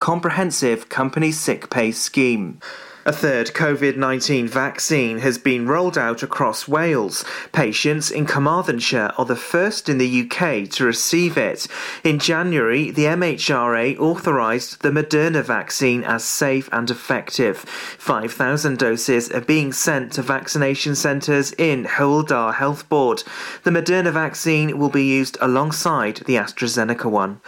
comprehensive company sick pay scheme. A third COVID 19 vaccine has been rolled out across Wales. Patients in Carmarthenshire are the first in the UK to receive it. In January, the MHRA authorised the Moderna vaccine as safe and effective. 5,000 doses are being sent to vaccination centres in Dda Health Board. The Moderna vaccine will be used alongside the AstraZeneca one.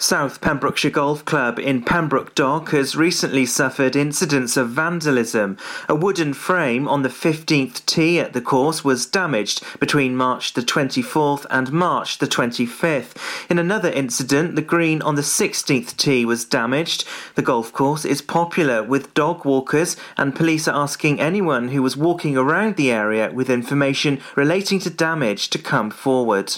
South Pembrokeshire Golf Club in Pembroke Dock has recently suffered incidents of vandalism. A wooden frame on the 15th tee at the course was damaged between March the 24th and March the 25th. In another incident, the green on the 16th tee was damaged. The golf course is popular with dog walkers, and police are asking anyone who was walking around the area with information relating to damage to come forward.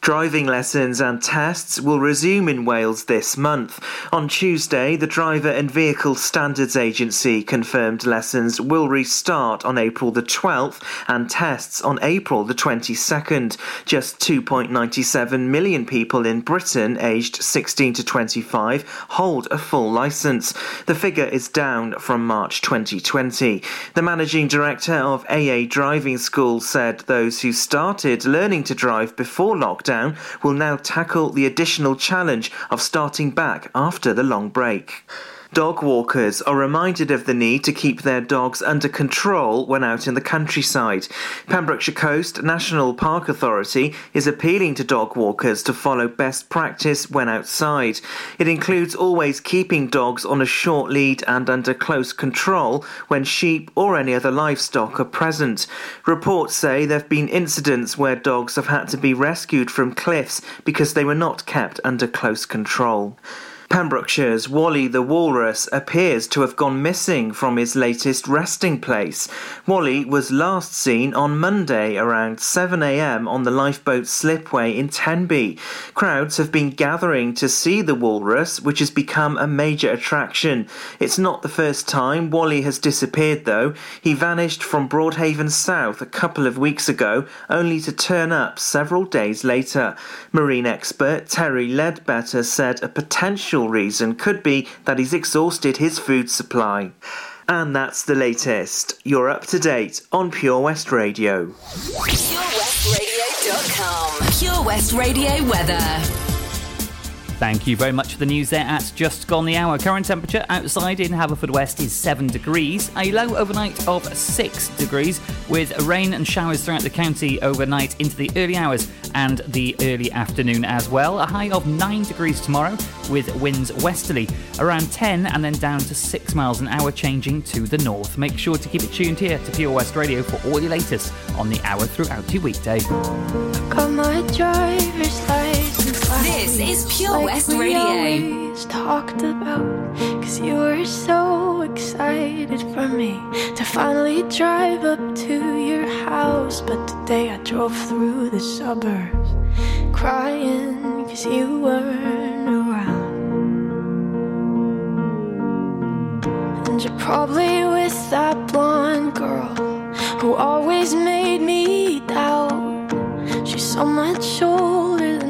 Driving lessons and tests will resume in Wales this month. On Tuesday, the Driver and Vehicle Standards Agency confirmed lessons will restart on April the 12th and tests on April the 22nd. Just 2.97 million people in Britain aged 16 to 25 hold a full licence. The figure is down from March 2020. The managing director of AA Driving School said those who started learning to drive before lockdown lockdown will now tackle the additional challenge of starting back after the long break. Dog walkers are reminded of the need to keep their dogs under control when out in the countryside. Pembrokeshire Coast National Park Authority is appealing to dog walkers to follow best practice when outside. It includes always keeping dogs on a short lead and under close control when sheep or any other livestock are present. Reports say there have been incidents where dogs have had to be rescued from cliffs because they were not kept under close control. Pembrokeshire's Wally the Walrus appears to have gone missing from his latest resting place. Wally was last seen on Monday around 7am on the lifeboat slipway in Tenby. Crowds have been gathering to see the walrus, which has become a major attraction. It's not the first time Wally has disappeared, though. He vanished from Broadhaven South a couple of weeks ago, only to turn up several days later. Marine expert Terry Ledbetter said a potential reason could be that he's exhausted his food supply. And that's the latest. You're up to date on Pure West Radio. PureWestRadio.com. Pure West Radio weather. Thank you very much for the news there at Just Gone the Hour. Current temperature outside in Haverfordwest is 7 degrees, a low overnight of 6 degrees, with rain and showers throughout the county overnight into the early hours and the early afternoon as well. A high of 9 degrees tomorrow, with winds westerly around 10 and then down to 6 miles an hour, changing to the north. Make sure to keep it tuned here to Pure West Radio for all your latest on the hour throughout your weekday. This is Pure like West we Radio. always talked about. Cause you were so excited for me to finally drive up to your house. But today I drove through the suburbs crying cause you weren't around. And you're probably with that blonde girl who always made me doubt. She's so much older than me.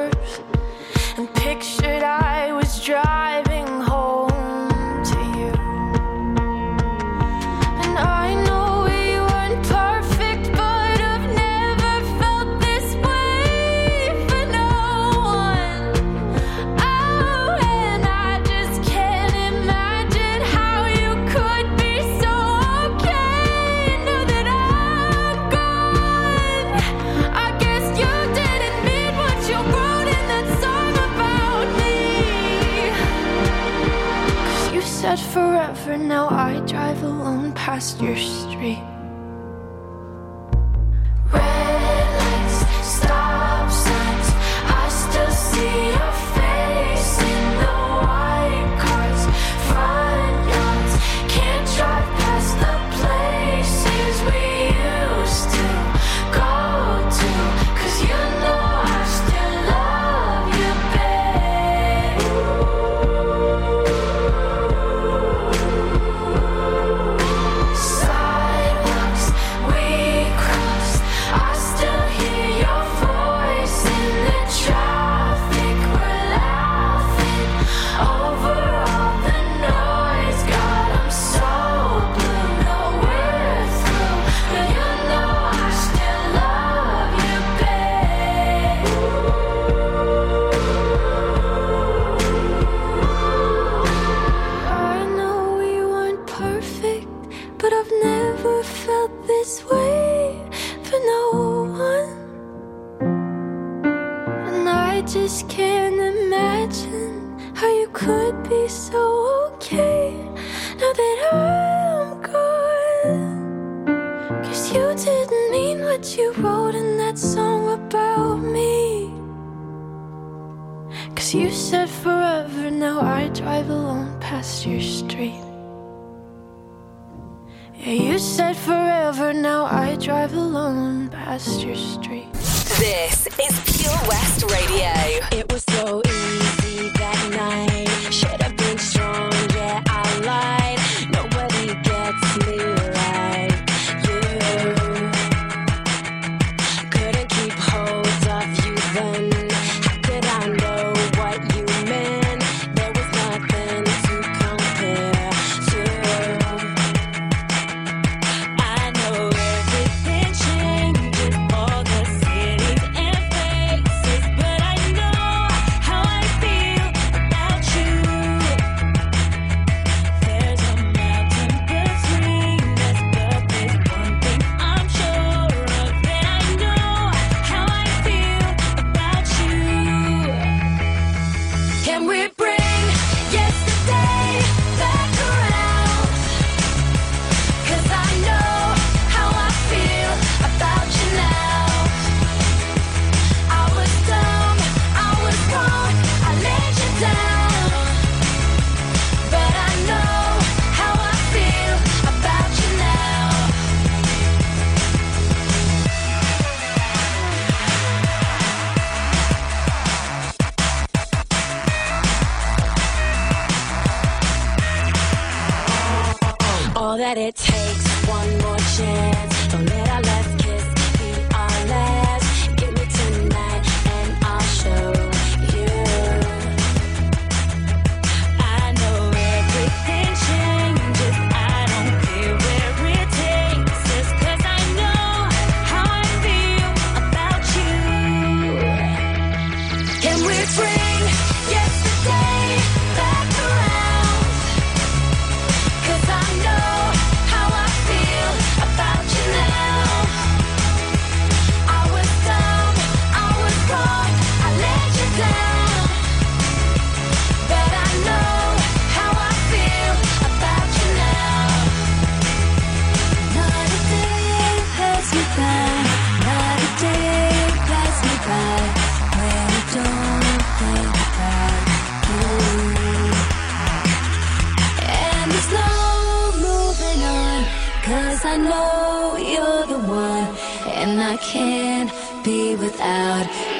and I can't be without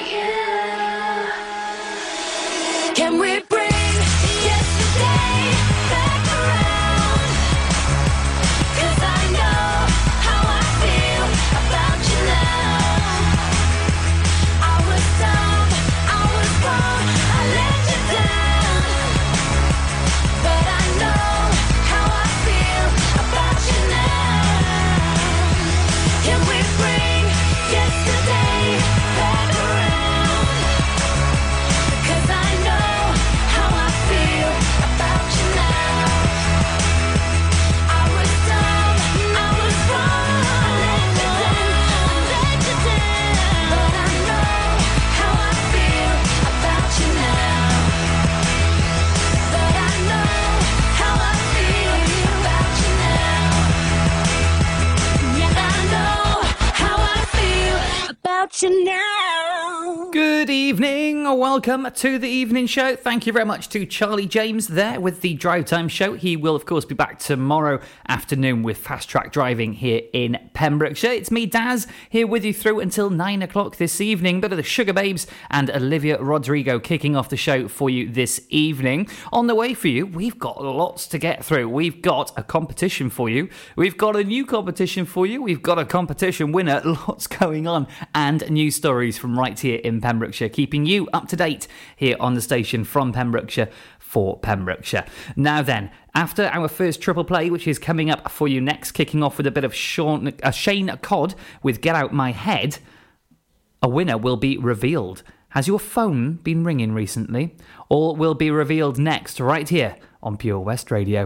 attention now. Good evening. Welcome to the evening show. Thank you very much to Charlie James there with the Drive Time show. He will, of course, be back tomorrow afternoon with Fast Track Driving here in Pembrokeshire. It's me, Daz, here with you through until nine o'clock this evening. Bit of the Sugababes and Olivia Rodrigo kicking off the show for you this evening. On the way for you, we've got lots to get through. We've got a competition for you. We've got a new competition for you. We've got a competition winner. Lots going on and news stories from right here in Pembrokeshire, keeping you up to date here on the station from Pembrokeshire for Pembrokeshire. Now then, after our first triple play, which is coming up for you next, kicking off with a bit of Sean, uh, Shane Codd with Get Out My Head, a winner will be revealed. Has your phone been ringing recently? All will be revealed next, right here on Pure West Radio.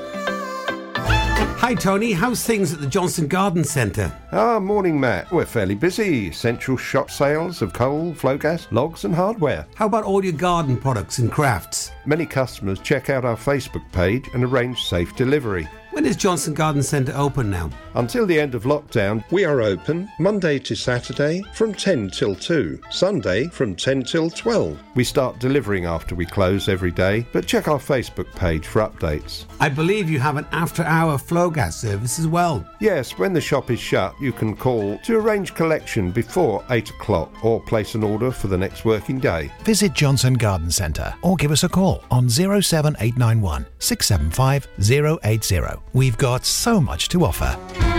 Hi, Tony. How's things at the Johnston Garden Centre? Ah, morning, Matt. We're fairly busy. Essential shop sales of coal, flow gas, logs, and hardware. How about all your garden products and crafts? Many customers check out our Facebook page and arrange safe delivery. When is Johnston Garden Centre open now? Until the end of lockdown, we are open Monday to Saturday from 10 till 2, Sunday from 10 till 12. We start delivering after we close every day, but check our Facebook page for updates. I believe you have an after hour flow gas service as well. Yes, when the shop is shut, you can call to arrange collection before 8 o'clock or place an order for the next working day. Visit Johnston Garden Centre or give us a call on 07891 675 080. We've got so much to offer.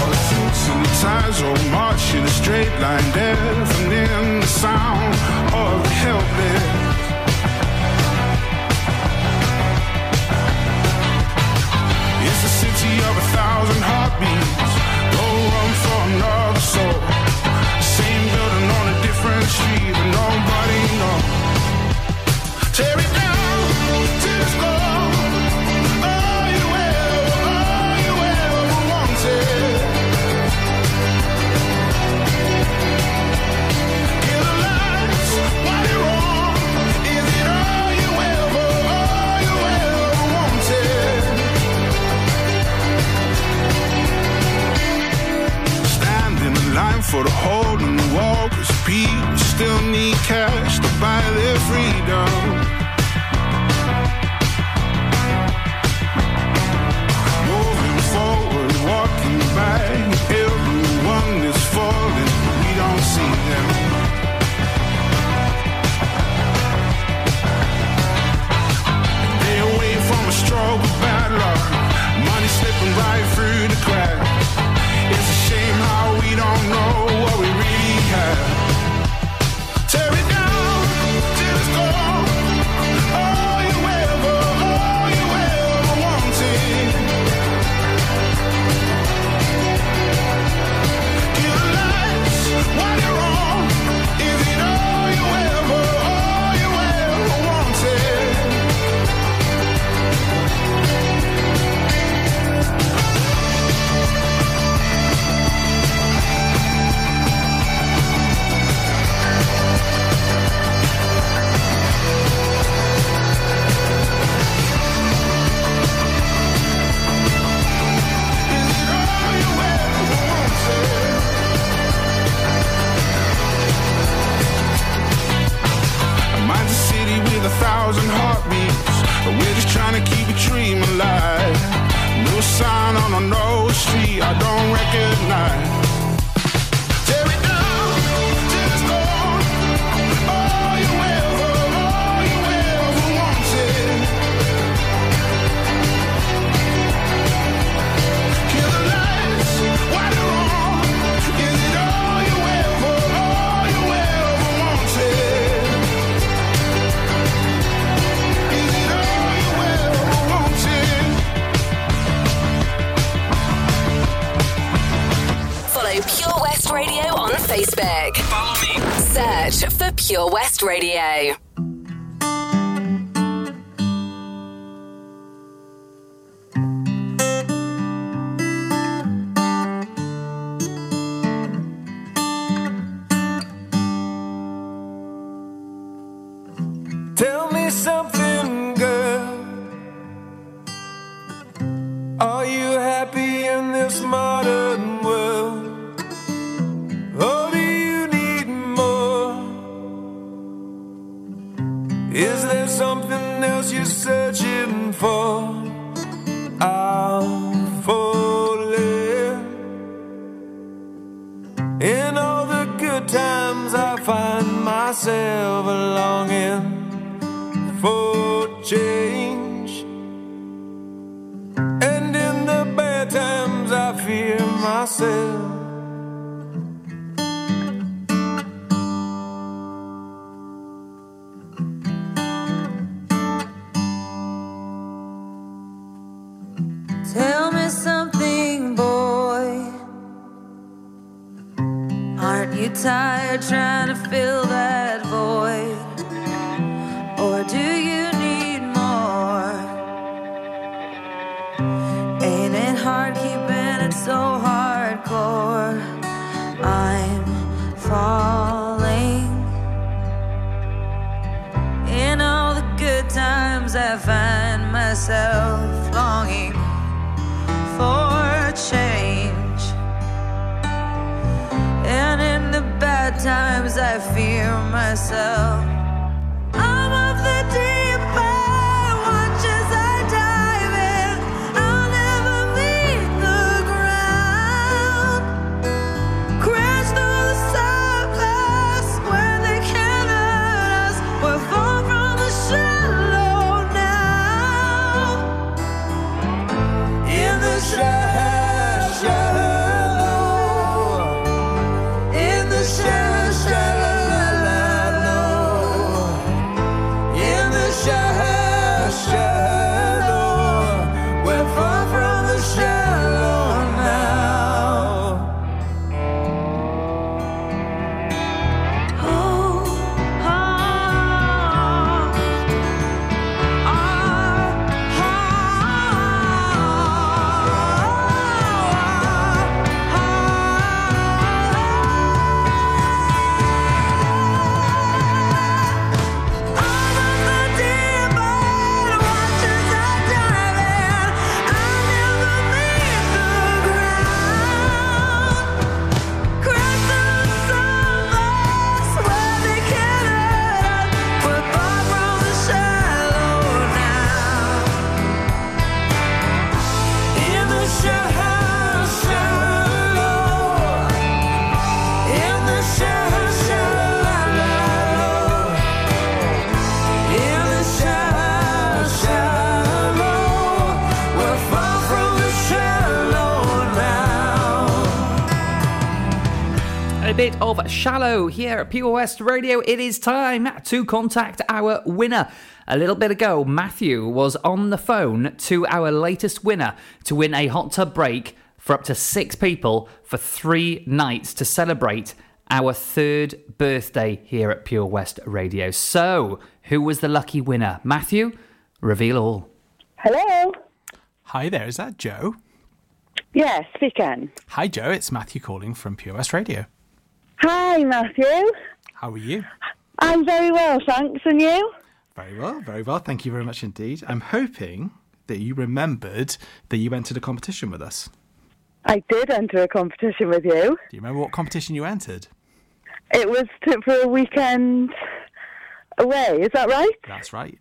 Our suits and ties all march in a straight line, deafening the sound of the helpless. It's a city of a thousand heartbeats. for the hole the wall. Cause people still need cash to buy their freedom. Moving forward, walking by, everyone is falling. We don't see them. myself shallow here at Pure West Radio. It is time to contact our winner. A little bit ago, Matthew was on the phone to our latest winner to win a hot tub break for up to six people for three nights to celebrate our third birthday here at Pure West Radio. So, who was the lucky winner? Matthew, reveal all. Hello. Hi there, is that Joe? Yes, speaking. Hi Joe, it's Matthew calling from Pure West Radio. Hi, Matthew. How are you? I'm very well, thanks. And you? Very well, very well. Thank you very much indeed. I'm hoping that you remembered that you entered a competition with us. I did enter a competition with you. Do you remember what competition you entered? It was to, for a weekend away. Is that right? That's right.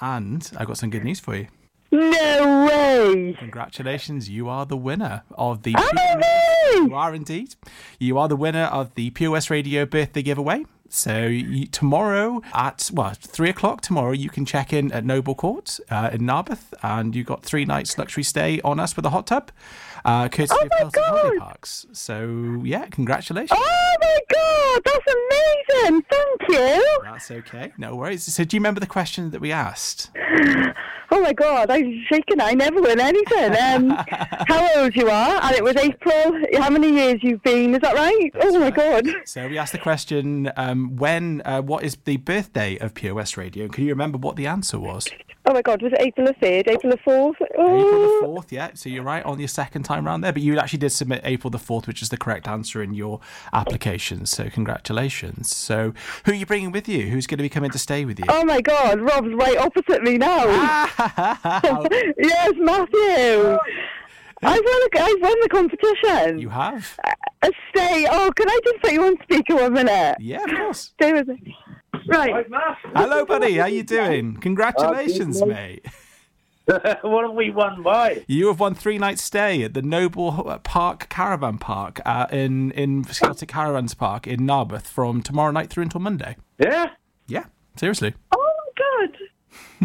And I've got some good news for you. No way! Congratulations, you are the winner of the. I You are indeed. You are the winner of the POS Radio birthday giveaway. So you, tomorrow at well three o'clock tomorrow you can check in at Noble Court uh, in Narberth, and you got three nights luxury stay on us with a hot tub, uh, courtesy Oh of Holiday Parks. So yeah, congratulations. Oh my god, that's amazing! Thank you. That's okay, no worries. So do you remember the question that we asked? Oh my god, I'm shaking. I never win anything. Um, how old you are? And it was April. How many years you've been? Is that right? oh my god. So we asked the question: um, When? Uh, what is the birthday of Pure West Radio? Can you remember what the answer was? Oh my god, was it April the third? April the fourth? Oh. April the fourth, yeah. So you're right on your second time round there, but you actually did submit April the fourth, which is the correct answer in your application. So congratulations. So who are you bringing with you? Who's going to be coming to stay with you? Oh my god, Rob's right opposite me now. yes, Matthew. I've won, a, I've won the competition. You have? A stay. Oh, can I just put you on speaker one minute? Yeah, of course. Stay with me. Right. Hello, buddy. How you doing? Congratulations, Uh, mate. what have we won by? You have won three nights stay at the Noble Park Caravan Park uh, in in Celtic Caravans Park in Narberth from tomorrow night through until Monday. Yeah. Yeah. Seriously. Oh my god.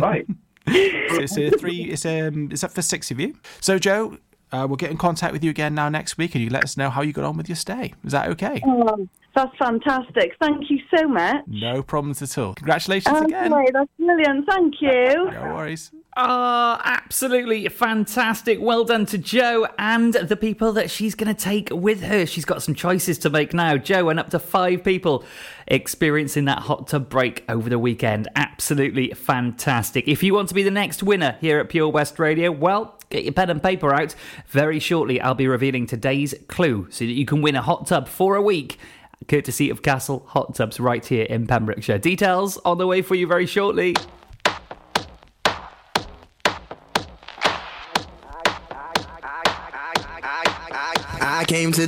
Right. So it's a three. It's um. It's up for six of you. So Joe, uh, we'll get in contact with you again now next week, and you let us know how you got on with your stay. Is that okay? Oh, that's fantastic. Thank you so much. No problems at all. Congratulations Okay, again. that's brilliant. Thank you. No worries. Ah, absolutely fantastic. Well done to Joe and the people that she's going to take with her. She's got some choices to make now. Joe and up to five people experiencing that hot tub break over the weekend. Absolutely fantastic. If you want to be the next winner here at Pure West Radio, well, get your pen and paper out. Very shortly, I'll be revealing today's clue so that you can win a hot tub for a week. Courtesy of Castle Hot Tubs right here in Pembrokeshire. Details on the way for you very shortly. I came to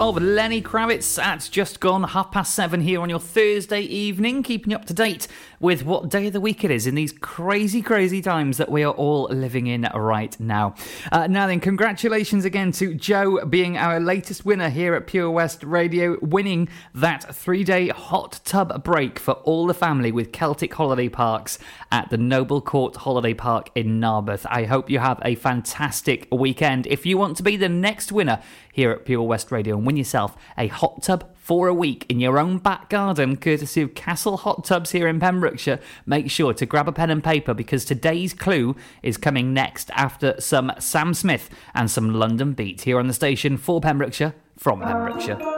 Of Lenny Kravitz at just gone half past seven here on your Thursday evening, keeping you up to date with what day of the week it is in these crazy, crazy times that we are all living in right now. Uh, now then, congratulations again to Joe being our latest winner here at Pure West Radio, winning that three day hot tub break for all the family with Celtic Holiday Parks at the Noble Court Holiday Park in Narberth. I hope you have a fantastic weekend. If you want to be the next winner here at Pure West Radio and win yourself a hot tub for a week in your own back garden, courtesy of Castle Hot Tubs here in Pembrokeshire, make sure to grab a pen and paper because today's clue is coming next after some Sam Smith and some Londonbeat here on the station for Pembrokeshire from Pembrokeshire.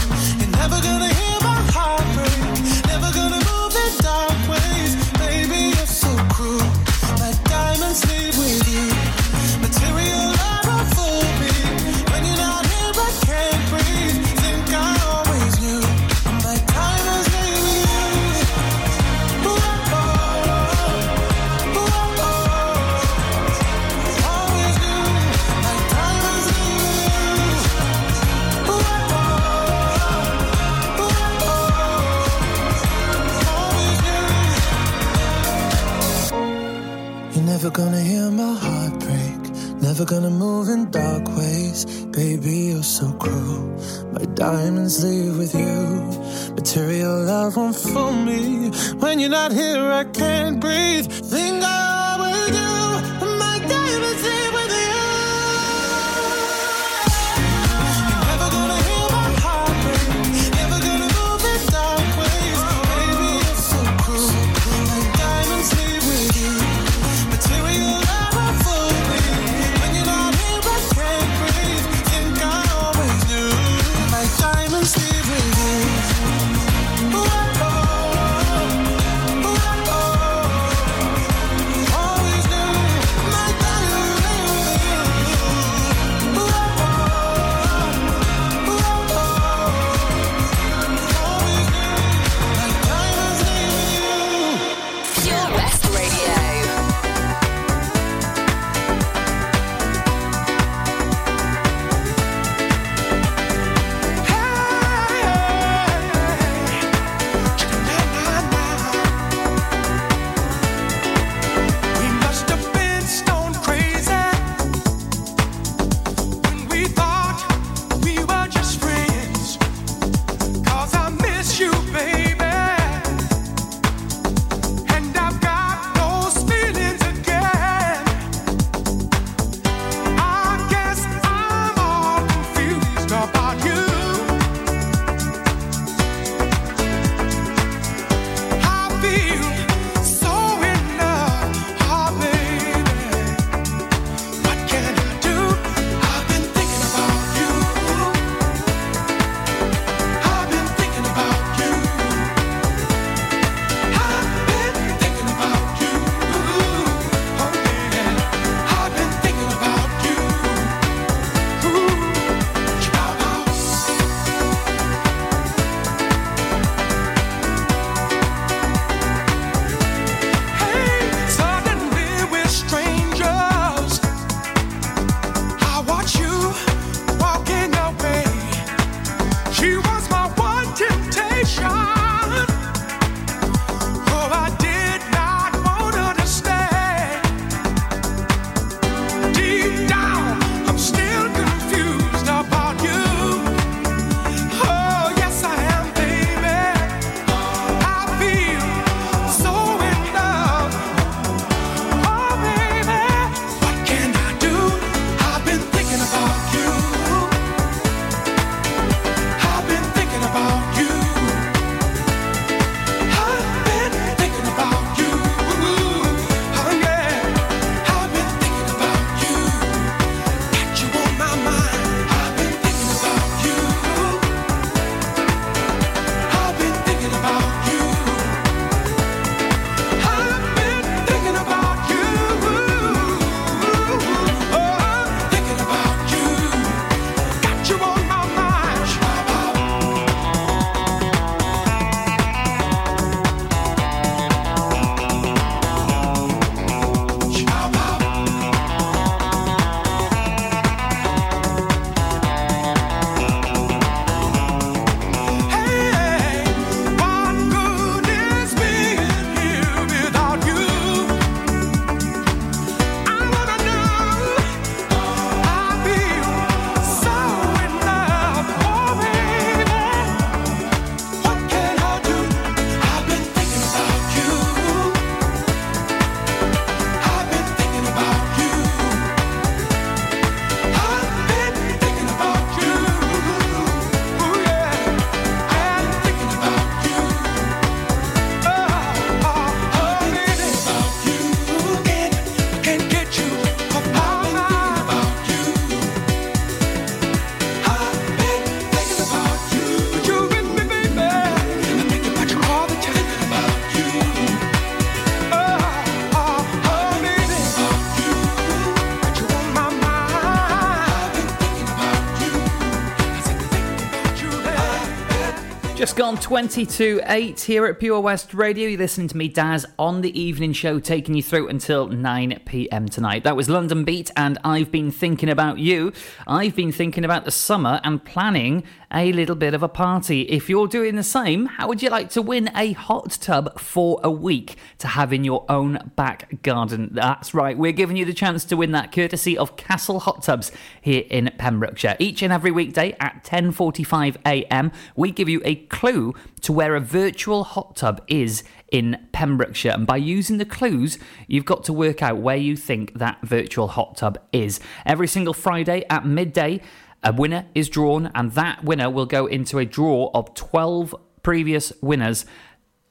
20 to 8 here at Pure West Radio. You're listening to me, Daz, on the evening show, taking you through until 9 pm tonight. That was Londonbeat, and I've been thinking about you. I've been thinking about the summer and planning a little bit of a party. If you're doing the same, how would you like to win a hot tub for a week to have in your own back garden? That's right, we're giving you the chance to win that courtesy of Castle Hot Tubs here in Pembrokeshire. Each and every weekday at 10:45 a.m., we give you a clue to where a virtual hot tub is in Pembrokeshire. And by using the clues, you've got to work out where you think that virtual hot tub is. Every single Friday at midday, a winner is drawn, and that winner will go into a draw of 12 previous winners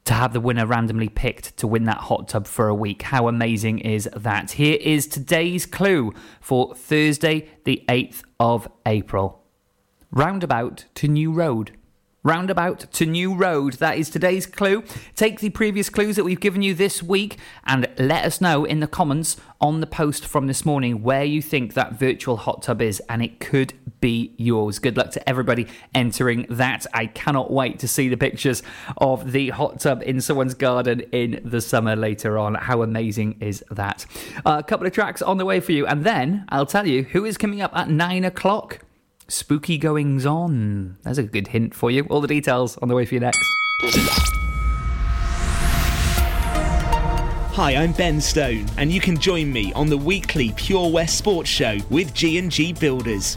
to have the winner randomly picked to win that hot tub for a week. How amazing is that? Here is today's clue for Thursday, the 8th of April. Roundabout to New Road. Roundabout to New Road. That is today's clue. Take the previous clues that we've given you this week and let us know in the comments on the post from this morning where you think that virtual hot tub is, and it could be yours. Good luck to everybody entering that. I cannot wait to see the pictures of the hot tub in someone's garden in the summer later on. How amazing is that? Uh, a couple of tracks on the way for you, and then I'll tell you who is coming up at nine o'clock. Spooky goings on. That's a good hint for you. All the details on the way for you next. Hi, I'm Ben Stone, and you can join me on the weekly Pure West Sports Show with G&G Builders.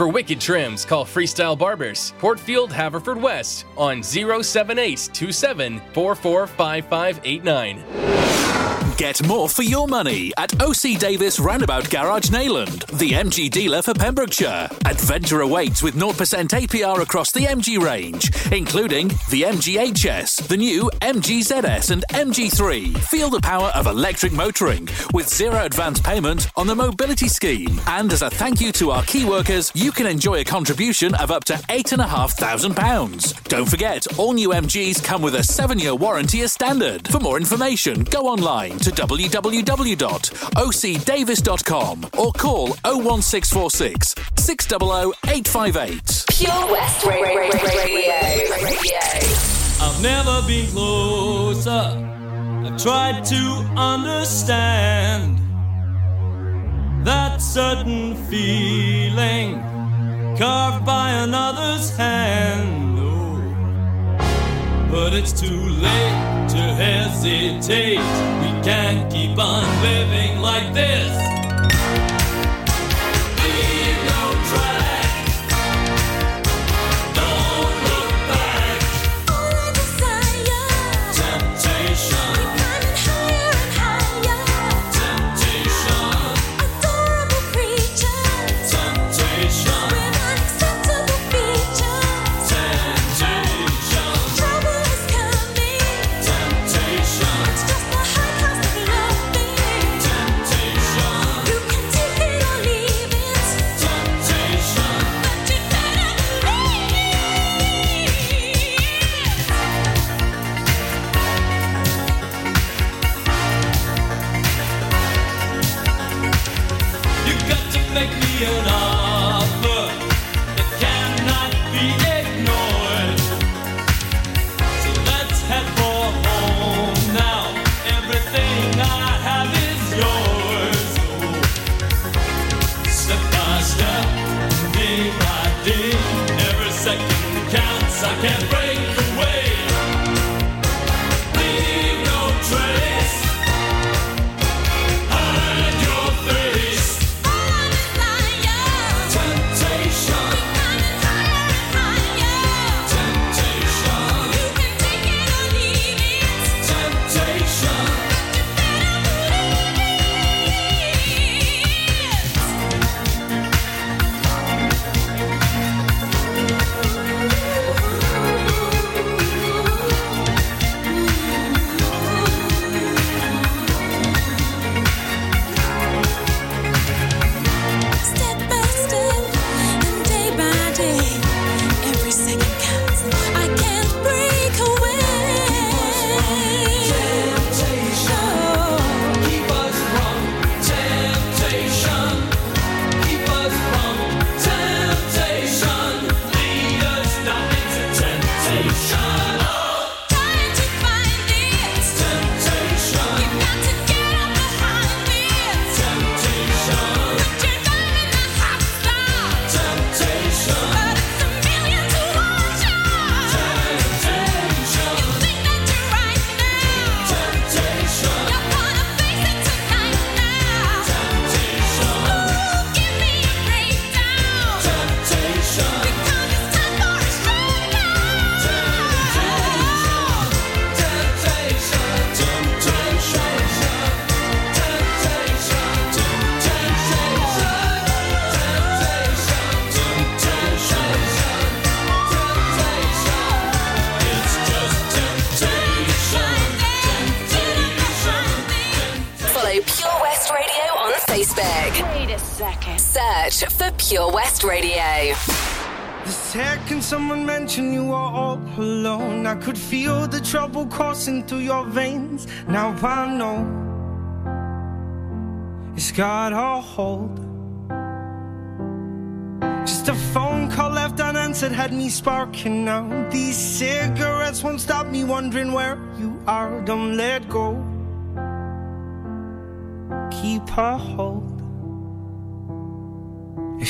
For wicked trims, call Freestyle Barbers, Portfield, Haverfordwest on 07827 Get more for your money at OC Davis Roundabout Garage Neyland, the MG dealer for Pembrokeshire. Adventure awaits with 0% APR across the MG range, including the MG HS, the new MGZS, and MG3. Feel the power of electric motoring with zero advance payment on the mobility scheme. And as a thank you to our key workers, you can enjoy a contribution of up to £8,500. Don't forget, all new MGs come with a seven year warranty as standard. For more information, go online to www.ocdavis.com or call 01646 600 858. Pure West Ra- Ra- Ra- Radio. Radio. I've never been closer. I've tried to understand that certain feeling carved by another's hand. Oh, but it's too late to hesitate. We can't keep on living like this. Leave no track. Trouble coursing through your veins. Now I know it's got a hold. Just a phone call left unanswered had me sparking now. These cigarettes won't stop me wondering where you are. Don't let go. Keep a hold.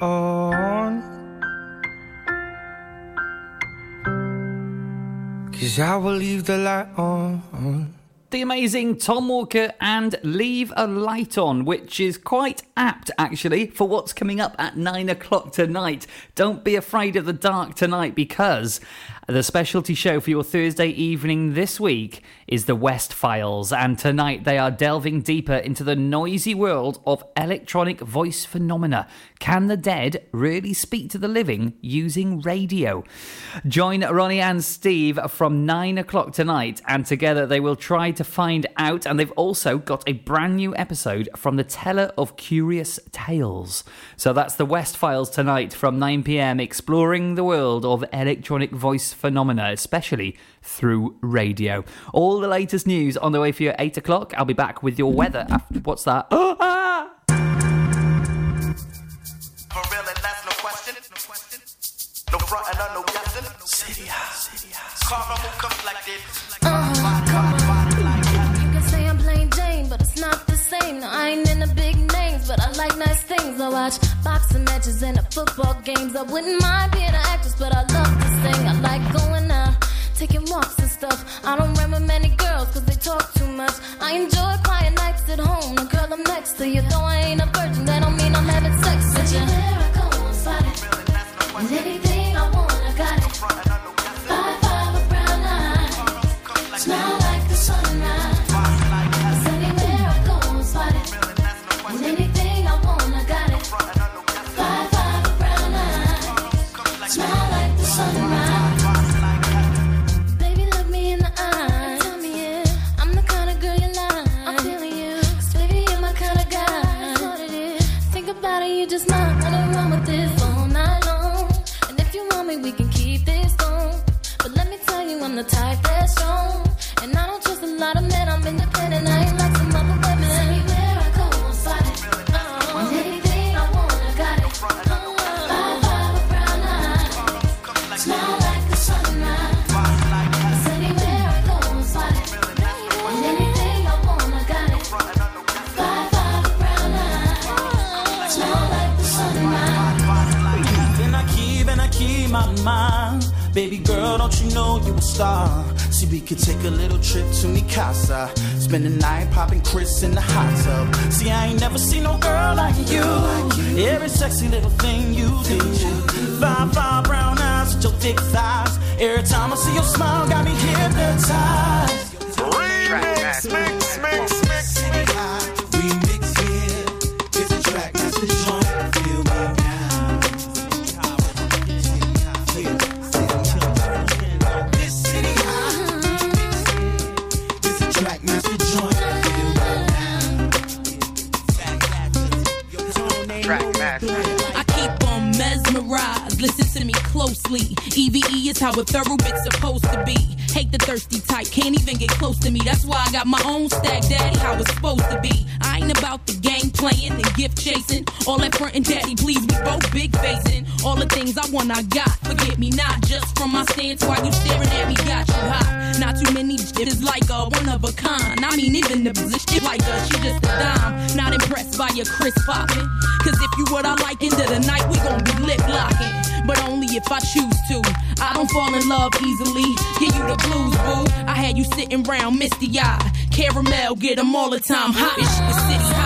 on. Cause I will leave the light on. the amazing Tom Walker and Leave a Light On, which is quite apt actually for what's coming up at nine o'clock tonight. Don't be afraid of the dark tonight because the specialty show for your Thursday evening this week is the West Files, and tonight they are delving deeper into the noisy world of electronic voice phenomena. Can the dead really speak to the living using radio? Join Ronnie and Steve from nine o'clock tonight, and together they will try to find out. And they've also got a brand new episode from the Teller of Curious Tales. So that's the West Files tonight from 9 pm, exploring the world of electronic voice phenomena, especially through radio. All the latest news on the way for your 8 o'clock. I'll be back with your weather after. What's that? Ah! No front and no guessing. City Carnival complected. You can say I'm plain Jane, but it's not the same. No, I ain't in the big names, but I like nice things. I watch boxing matches and the football games. I wouldn't mind being an actress, but I love to sing. I like going out, taking walks and stuff. I don't remember many girls, cause they talk too much. I enjoy quiet nights at home. The girl I'm next to you, though I ain't a virgin, that don't mean I'm having sex with you. There I go, I'm spotted. And anything I want, I got it. Five, five, a brown eye. Smile Spend the night popping Chris in the hot tub. See, I ain't never seen no girl like you. Every sexy little thing you do. Five, five brown eyes with your thick thighs. Every time I see your smile, got me hypnotized. Remix, mix. How a thorough bit's supposed to be. Hate the thirsty type, can't even get close to me. That's why I got my own stack, daddy, how it's supposed to be. I ain't about the playing and gift chasing. All that front and daddy, please, we both big facing. All the things I want, I got. Forget me not just from my stance while you staring at me, got you hot. Not too many shit is like a one of a kind. I mean, even the shit like us, she just a dime. Not impressed by your crisp popping. Cause if you what I like into the night, we gon' be lip locking. But only if I choose to. I don't fall in love easily. Give you the blues, boo. I had you sitting round misty eyed. Caramel, get 'em all the time. Hot as shit, city high.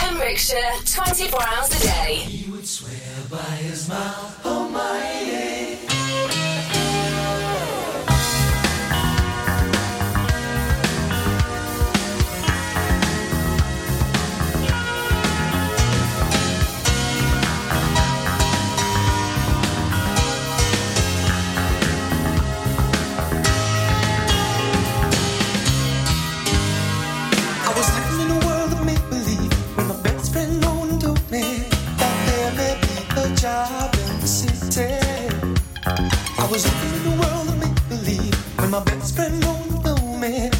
Pembrokeshire, 24 hours a day. He would swear by his mouth, my best friend don't know me.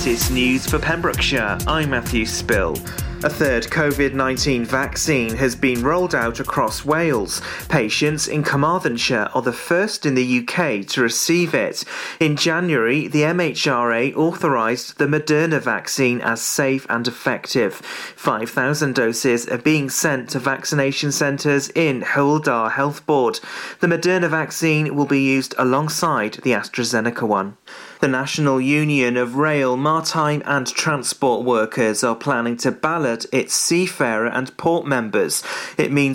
latest news for Pembrokeshire, I'm Matthew Spill. A third COVID 19 vaccine has been rolled out across Wales. Patients in Carmarthenshire are the first in the UK to receive it. In January, the MHRA authorised the Moderna vaccine as safe and effective. 5,000 doses are being sent to vaccination centres in Hywel Dda Health Board. The Moderna vaccine will be used alongside the AstraZeneca one. The National Union of Rail, Maritime and Transport Workers are planning to ballot its seafarer and port members. It means